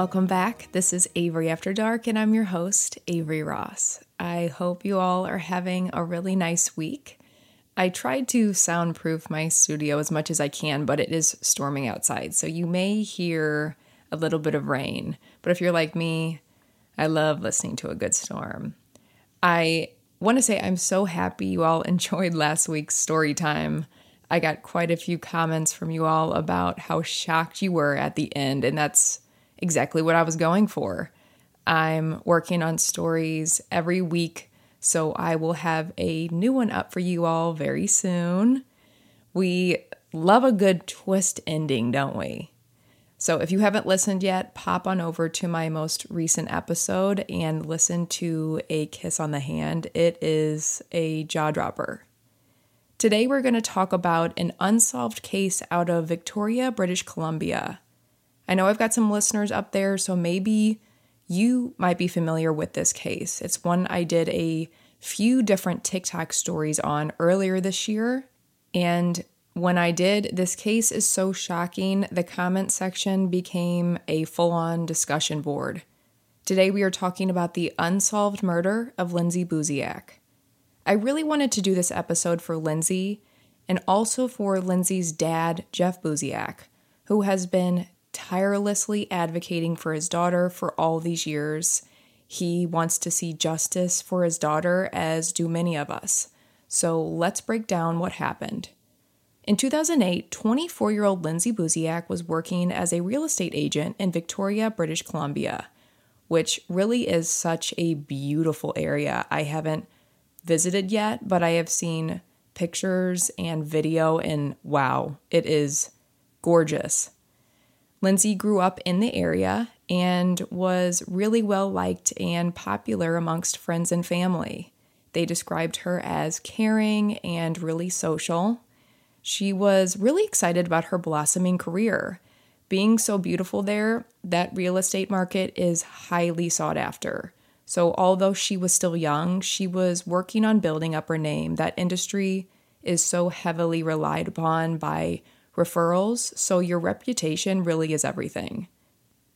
Welcome back. This is Avery After Dark, and I'm your host, Avery Ross. I hope you all are having a really nice week. I tried to soundproof my studio as much as I can, but it is storming outside, so you may hear a little bit of rain. But if you're like me, I love listening to a good storm. I want to say I'm so happy you all enjoyed last week's story time. I got quite a few comments from you all about how shocked you were at the end, and that's exactly what I was going for. I'm working on stories every week, so I will have a new one up for you all very soon. We love a good twist ending, don't we? So if you haven't listened yet, pop on over to my most recent episode and listen to A Kiss on the Hand. It is a jaw dropper. Today we're going to talk about an unsolved case out of Victoria, British Columbia. I know I've got some listeners up there, so maybe you might be familiar with this case. It's one I did a few different TikTok stories on earlier this year. And when I did, this case is so shocking, the comment section became a full on discussion board. Today we are talking about the unsolved murder of Lindsay Buziak. I really wanted to do this episode for Lindsay and also for Lindsay's dad, Jeff Buziak, who has been tirelessly advocating for his daughter for all these years. He wants to see justice for his daughter, as do many of us. So let's break down what happened. In 2008, 24 year old Lindsay Buziak was working as a real estate agent in Victoria, British Columbia, which really is such a beautiful area. I haven't visited yet, but I have seen pictures and video, and wow, it is gorgeous. Lindsay grew up in the area and was really well liked and popular amongst friends and family. They described her as caring and really social. She was really excited about her blossoming career. Being so beautiful there, that real estate market is highly sought after. So, although she was still young, she was working on building up her name. That industry is so heavily relied upon by referrals, so your reputation really is everything.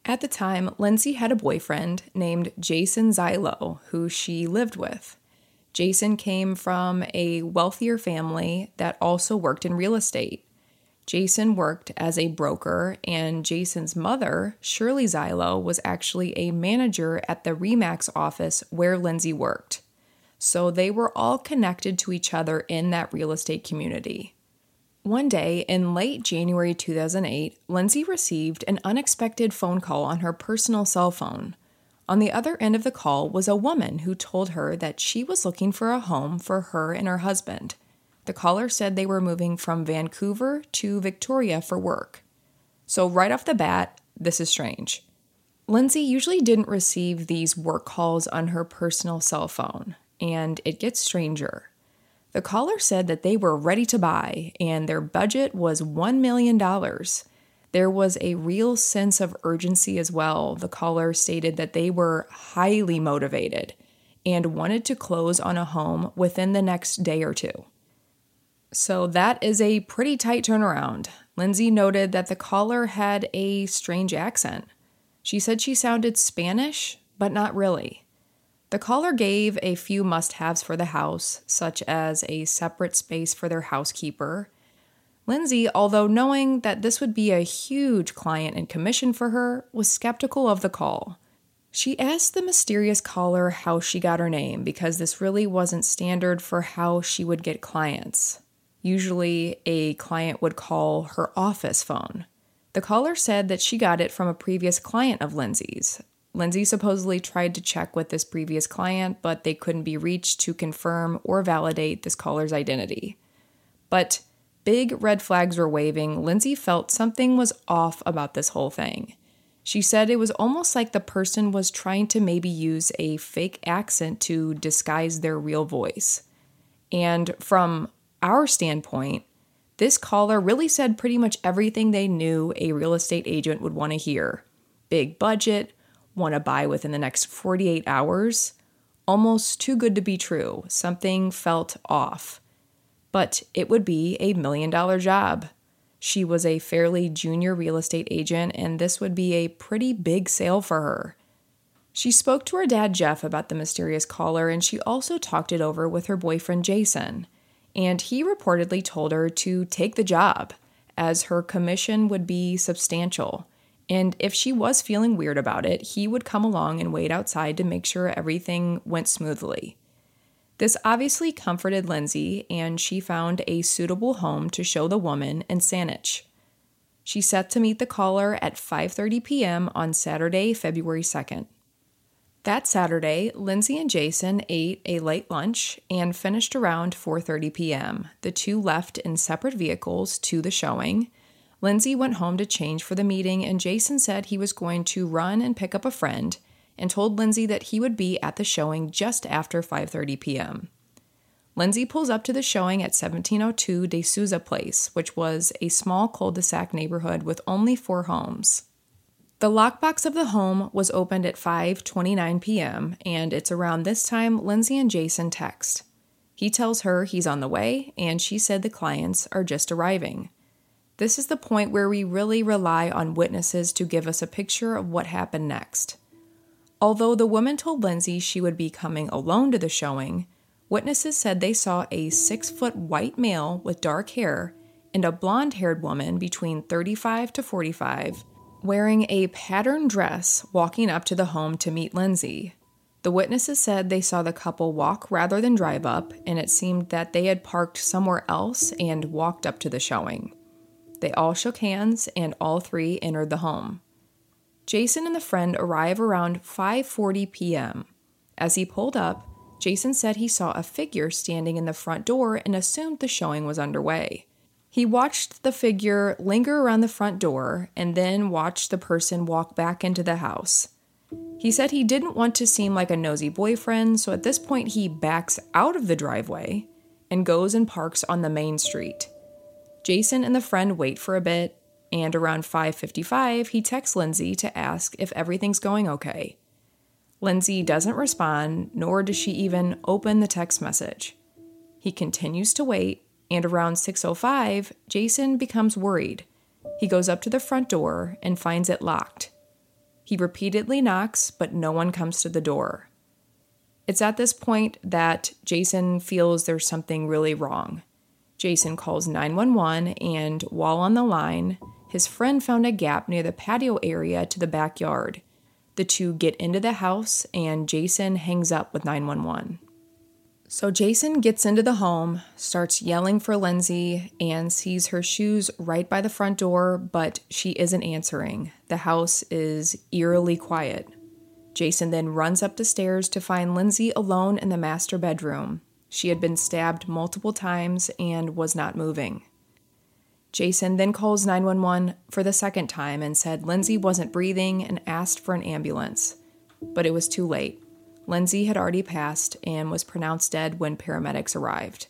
At the time, Lindsay had a boyfriend named Jason Zailo, who she lived with. Jason came from a wealthier family that also worked in real estate. Jason worked as a broker, and Jason's mother, Shirley Zailo, was actually a manager at the REMAX office where Lindsay worked. So they were all connected to each other in that real estate community. One day in late January 2008, Lindsay received an unexpected phone call on her personal cell phone. On the other end of the call was a woman who told her that she was looking for a home for her and her husband. The caller said they were moving from Vancouver to Victoria for work. So, right off the bat, this is strange. Lindsay usually didn't receive these work calls on her personal cell phone, and it gets stranger. The caller said that they were ready to buy and their budget was $1 million. There was a real sense of urgency as well. The caller stated that they were highly motivated and wanted to close on a home within the next day or two. So that is a pretty tight turnaround. Lindsay noted that the caller had a strange accent. She said she sounded Spanish, but not really. The caller gave a few must haves for the house, such as a separate space for their housekeeper. Lindsay, although knowing that this would be a huge client and commission for her, was skeptical of the call. She asked the mysterious caller how she got her name because this really wasn't standard for how she would get clients. Usually, a client would call her office phone. The caller said that she got it from a previous client of Lindsay's, Lindsay supposedly tried to check with this previous client, but they couldn't be reached to confirm or validate this caller's identity. But big red flags were waving. Lindsay felt something was off about this whole thing. She said it was almost like the person was trying to maybe use a fake accent to disguise their real voice. And from our standpoint, this caller really said pretty much everything they knew a real estate agent would want to hear big budget, want to buy within the next 48 hours, almost too good to be true. Something felt off. But it would be a million dollar job. She was a fairly junior real estate agent, and this would be a pretty big sale for her. She spoke to her dad, Jeff, about the mysterious caller, and she also talked it over with her boyfriend, Jason. And he reportedly told her to take the job, as her commission would be substantial. And if she was feeling weird about it, he would come along and wait outside to make sure everything went smoothly. This obviously comforted Lindsay, and she found a suitable home to show the woman in Saanich. She set to meet the caller at 5:30 p.m. on Saturday, February 2nd. That Saturday, Lindsay and Jason ate a late lunch and finished around 4:30 p.m. The two left in separate vehicles to the showing. Lindsay went home to change for the meeting and Jason said he was going to run and pick up a friend and told Lindsay that he would be at the showing just after 5:30 p.m. Lindsay pulls up to the showing at 1702 De Sousa Place, which was a small cul-de-sac neighborhood with only 4 homes. The lockbox of the home was opened at 5:29 p.m. and it's around this time Lindsay and Jason text. He tells her he's on the way and she said the clients are just arriving. This is the point where we really rely on witnesses to give us a picture of what happened next. Although the woman told Lindsay she would be coming alone to the showing, witnesses said they saw a six foot white male with dark hair and a blonde haired woman between 35 to 45 wearing a patterned dress walking up to the home to meet Lindsay. The witnesses said they saw the couple walk rather than drive up, and it seemed that they had parked somewhere else and walked up to the showing. They all shook hands and all three entered the home. Jason and the friend arrive around 5:40 p.m. As he pulled up, Jason said he saw a figure standing in the front door and assumed the showing was underway. He watched the figure linger around the front door and then watched the person walk back into the house. He said he didn't want to seem like a nosy boyfriend, so at this point he backs out of the driveway and goes and parks on the main street. Jason and the friend wait for a bit, and around 5:55 he texts Lindsay to ask if everything's going okay. Lindsay doesn't respond, nor does she even open the text message. He continues to wait and around 6:05, Jason becomes worried. He goes up to the front door and finds it locked. He repeatedly knocks, but no one comes to the door. It's at this point that Jason feels there's something really wrong. Jason calls 911, and while on the line, his friend found a gap near the patio area to the backyard. The two get into the house, and Jason hangs up with 911. So Jason gets into the home, starts yelling for Lindsay, and sees her shoes right by the front door, but she isn't answering. The house is eerily quiet. Jason then runs up the stairs to find Lindsay alone in the master bedroom. She had been stabbed multiple times and was not moving. Jason then calls 911 for the second time and said Lindsay wasn't breathing and asked for an ambulance, but it was too late. Lindsay had already passed and was pronounced dead when paramedics arrived.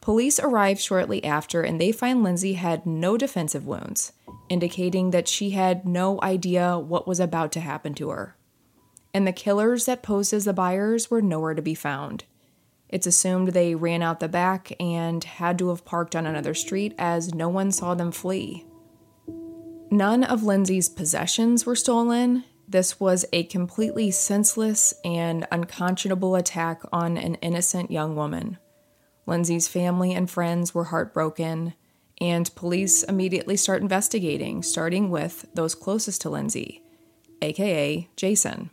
Police arrived shortly after and they find Lindsay had no defensive wounds, indicating that she had no idea what was about to happen to her. And the killers that posed as the buyers were nowhere to be found. It's assumed they ran out the back and had to have parked on another street as no one saw them flee. None of Lindsay's possessions were stolen, this was a completely senseless and unconscionable attack on an innocent young woman. Lindsay's family and friends were heartbroken, and police immediately start investigating, starting with those closest to Lindsay, aka Jason.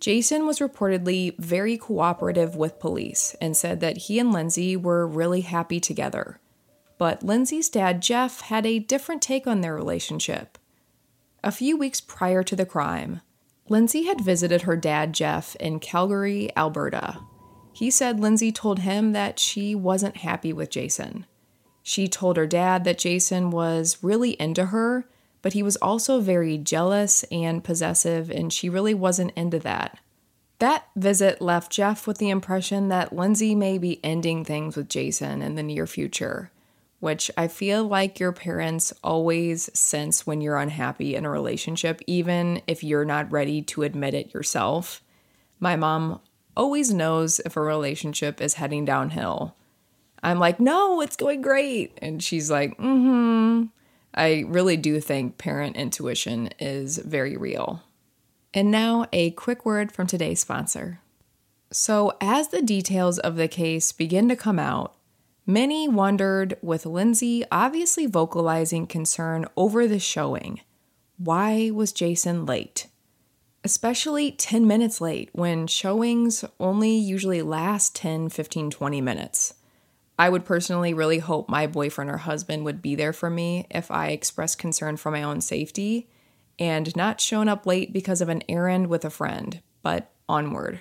Jason was reportedly very cooperative with police and said that he and Lindsay were really happy together. But Lindsay's dad, Jeff, had a different take on their relationship. A few weeks prior to the crime, Lindsay had visited her dad, Jeff, in Calgary, Alberta. He said Lindsay told him that she wasn't happy with Jason. She told her dad that Jason was really into her, but he was also very jealous and possessive, and she really wasn't into that. That visit left Jeff with the impression that Lindsay may be ending things with Jason in the near future which I feel like your parents always sense when you're unhappy in a relationship, even if you're not ready to admit it yourself. My mom always knows if a relationship is heading downhill. I'm like, no, it's going great. And she's like, mm hmm. I really do think parent intuition is very real. And now, a quick word from today's sponsor. So, as the details of the case begin to come out, many wondered, with Lindsay obviously vocalizing concern over the showing, why was Jason late? Especially 10 minutes late when showings only usually last 10, 15, 20 minutes. I would personally really hope my boyfriend or husband would be there for me if I expressed concern for my own safety and not shown up late because of an errand with a friend, but onward.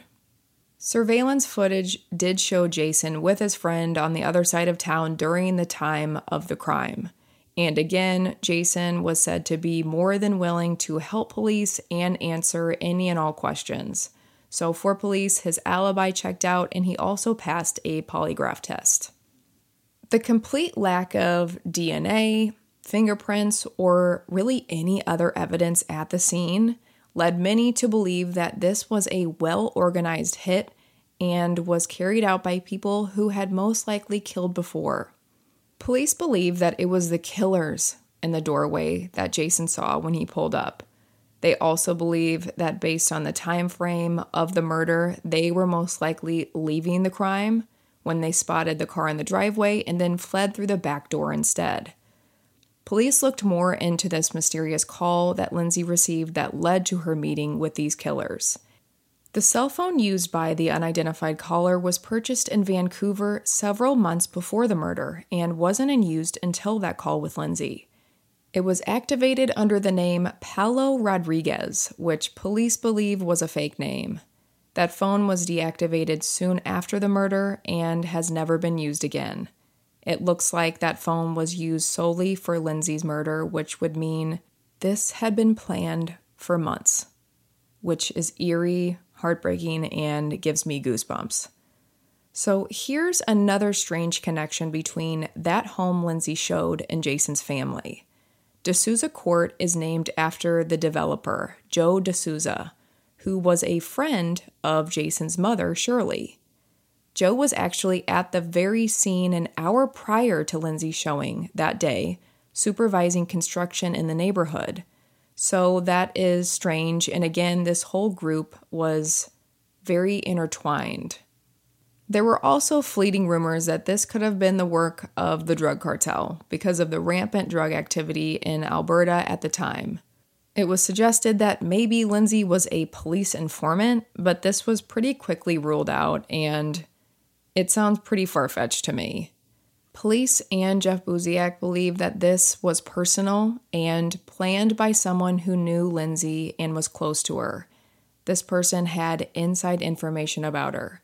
Surveillance footage did show Jason with his friend on the other side of town during the time of the crime. And again, Jason was said to be more than willing to help police and answer any and all questions. So, for police, his alibi checked out and he also passed a polygraph test. The complete lack of DNA, fingerprints, or really any other evidence at the scene led many to believe that this was a well organized hit and was carried out by people who had most likely killed before. Police believe that it was the killers in the doorway that Jason saw when he pulled up. They also believe that based on the time frame of the murder, they were most likely leaving the crime when they spotted the car in the driveway and then fled through the back door instead. Police looked more into this mysterious call that Lindsay received that led to her meeting with these killers. The cell phone used by the unidentified caller was purchased in Vancouver several months before the murder and wasn't in use until that call with Lindsay. It was activated under the name Paulo Rodriguez, which police believe was a fake name. That phone was deactivated soon after the murder and has never been used again. It looks like that phone was used solely for Lindsay's murder, which would mean this had been planned for months, which is eerie, heartbreaking, and gives me goosebumps. So here's another strange connection between that home Lindsay showed and Jason's family. D'Souza Court is named after the developer, Joe D'Souza, who was a friend of Jason's mother, Shirley. Joe was actually at the very scene an hour prior to Lindsay's showing that day, supervising construction in the neighborhood. So that is strange. And again, this whole group was very intertwined. There were also fleeting rumors that this could have been the work of the drug cartel because of the rampant drug activity in Alberta at the time. It was suggested that maybe Lindsay was a police informant, but this was pretty quickly ruled out and it sounds pretty far fetched to me. Police and Jeff Buziak believe that this was personal and planned by someone who knew Lindsay and was close to her. This person had inside information about her.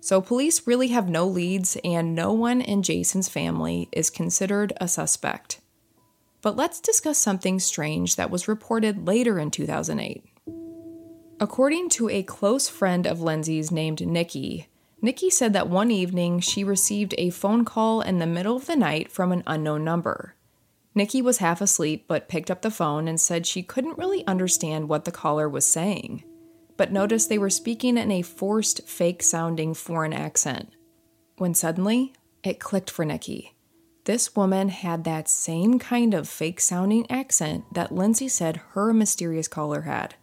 So, police really have no leads, and no one in Jason's family is considered a suspect. But let's discuss something strange that was reported later in 2008. According to a close friend of Lindsay's named Nikki, Nikki said that one evening she received a phone call in the middle of the night from an unknown number. Nikki was half asleep but picked up the phone and said she couldn't really understand what the caller was saying, but noticed they were speaking in a forced, fake sounding foreign accent. When suddenly, it clicked for Nikki. This woman had that same kind of fake sounding accent that Lindsay said her mysterious caller had.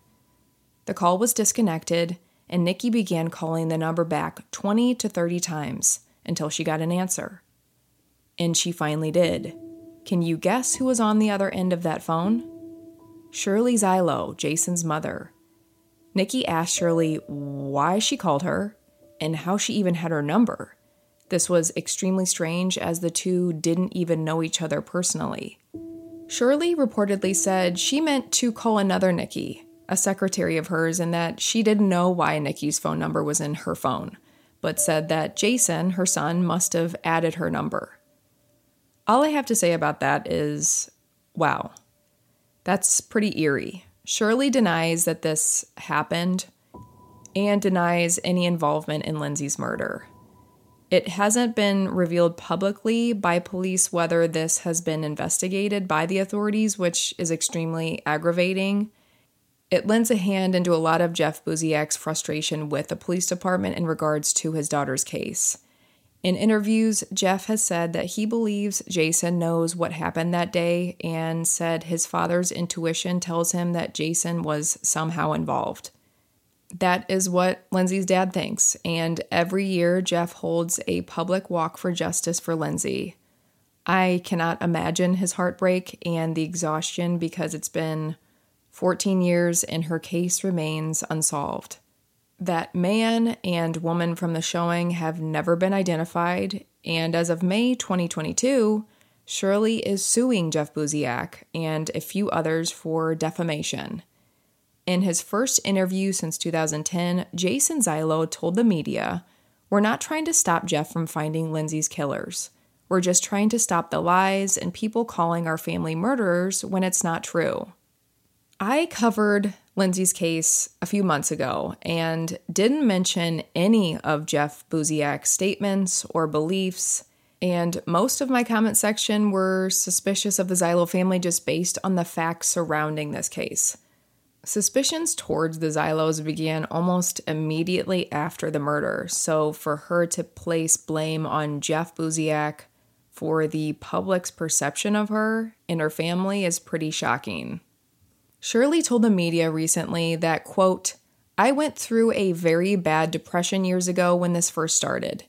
The call was disconnected, and Nikki began calling the number back 20 to 30 times until she got an answer. And she finally did. Can you guess who was on the other end of that phone? Shirley Zailo, Jason's mother. Nikki asked Shirley why she called her and how she even had her number. This was extremely strange as the two didn't even know each other personally. Shirley reportedly said she meant to call another Nikki, a secretary of hers and that she didn't know why Nikki's phone number was in her phone, but said that Jason, her son, must have added her number. All I have to say about that is wow. That's pretty eerie. Shirley denies that this happened and denies any involvement in Lindsay's murder. It hasn't been revealed publicly by police whether this has been investigated by the authorities, which is extremely aggravating. It lends a hand into a lot of Jeff Buziak's frustration with the police department in regards to his daughter's case. In interviews, Jeff has said that he believes Jason knows what happened that day and said his father's intuition tells him that Jason was somehow involved. That is what Lindsay's dad thinks, and every year Jeff holds a public walk for justice for Lindsay. I cannot imagine his heartbreak and the exhaustion because it's been 14 years and her case remains unsolved. That man and woman from the showing have never been identified, and as of May 2022, Shirley is suing Jeff Buziak and a few others for defamation. In his first interview since 2010, Jason Zailo told the media, We're not trying to stop Jeff from finding Lindsay's killers. We're just trying to stop the lies and people calling our family murderers when it's not true. I covered Lindsay's case a few months ago and didn't mention any of Jeff Buziak's statements or beliefs. And most of my comment section were suspicious of the Zailo family just based on the facts surrounding this case. Suspicions towards the Zailos began almost immediately after the murder, so for her to place blame on Jeff Buziak for the public's perception of her and her family is pretty shocking. Shirley told the media recently that, quote, I went through a very bad depression years ago when this first started,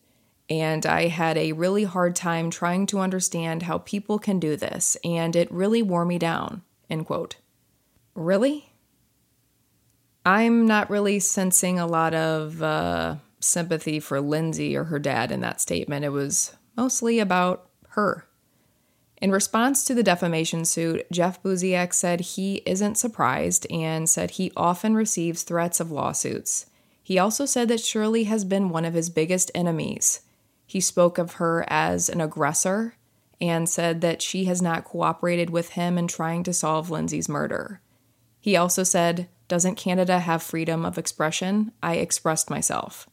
and I had a really hard time trying to understand how people can do this, and it really wore me down, end quote. Really? I'm not really sensing a lot of uh, sympathy for Lindsay or her dad in that statement. It was mostly about her. In response to the defamation suit, Jeff Buziak said he isn't surprised and said he often receives threats of lawsuits. He also said that Shirley has been one of his biggest enemies. He spoke of her as an aggressor and said that she has not cooperated with him in trying to solve Lindsay's murder. He also said, Doesn't Canada have freedom of expression? I expressed myself.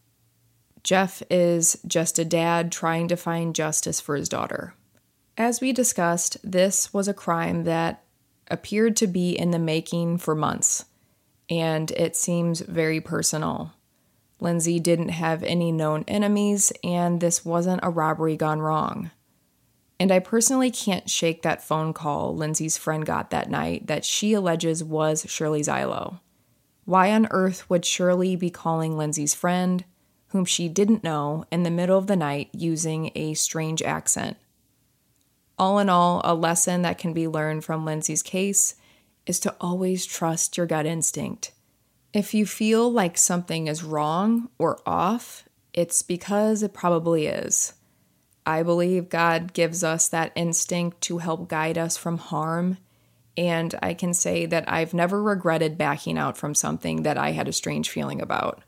Jeff is just a dad trying to find justice for his daughter. As we discussed, this was a crime that appeared to be in the making for months, and it seems very personal. Lindsay didn't have any known enemies, and this wasn't a robbery gone wrong. And I personally can't shake that phone call Lindsay's friend got that night that she alleges was Shirley Zailo. Why on earth would Shirley be calling Lindsay's friend? whom she didn't know, in the middle of the night using a strange accent. All in all, a lesson that can be learned from Lindsay's case is to always trust your gut instinct. If you feel like something is wrong or off, it's because it probably is. I believe God gives us that instinct to help guide us from harm, and I can say that I've never regretted backing out from something that I had a strange feeling about.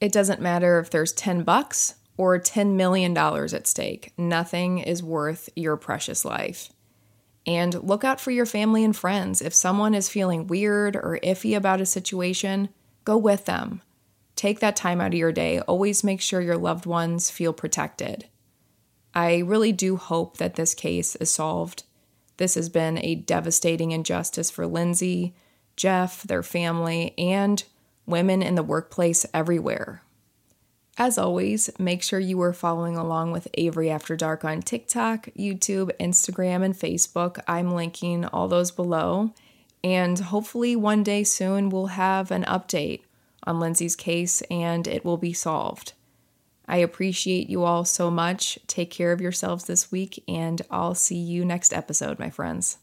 It doesn't matter if there's 10 bucks or $10 million at stake. Nothing is worth your precious life. And look out for your family and friends. If someone is feeling weird or iffy about a situation, go with them. Take that time out of your day. Always make sure your loved ones feel protected. I really do hope that this case is solved. This has been a devastating injustice for Lindsay, Jeff, their family, and women in the workplace everywhere. As always, make sure you are following along with Avery After Dark on TikTok, YouTube, Instagram, and Facebook. I'm linking all those below. And hopefully, one day soon, we'll have an update on Lindsay's case and it will be solved. I appreciate you all so much. Take care of yourselves this week, and I'll see you next episode, my friends.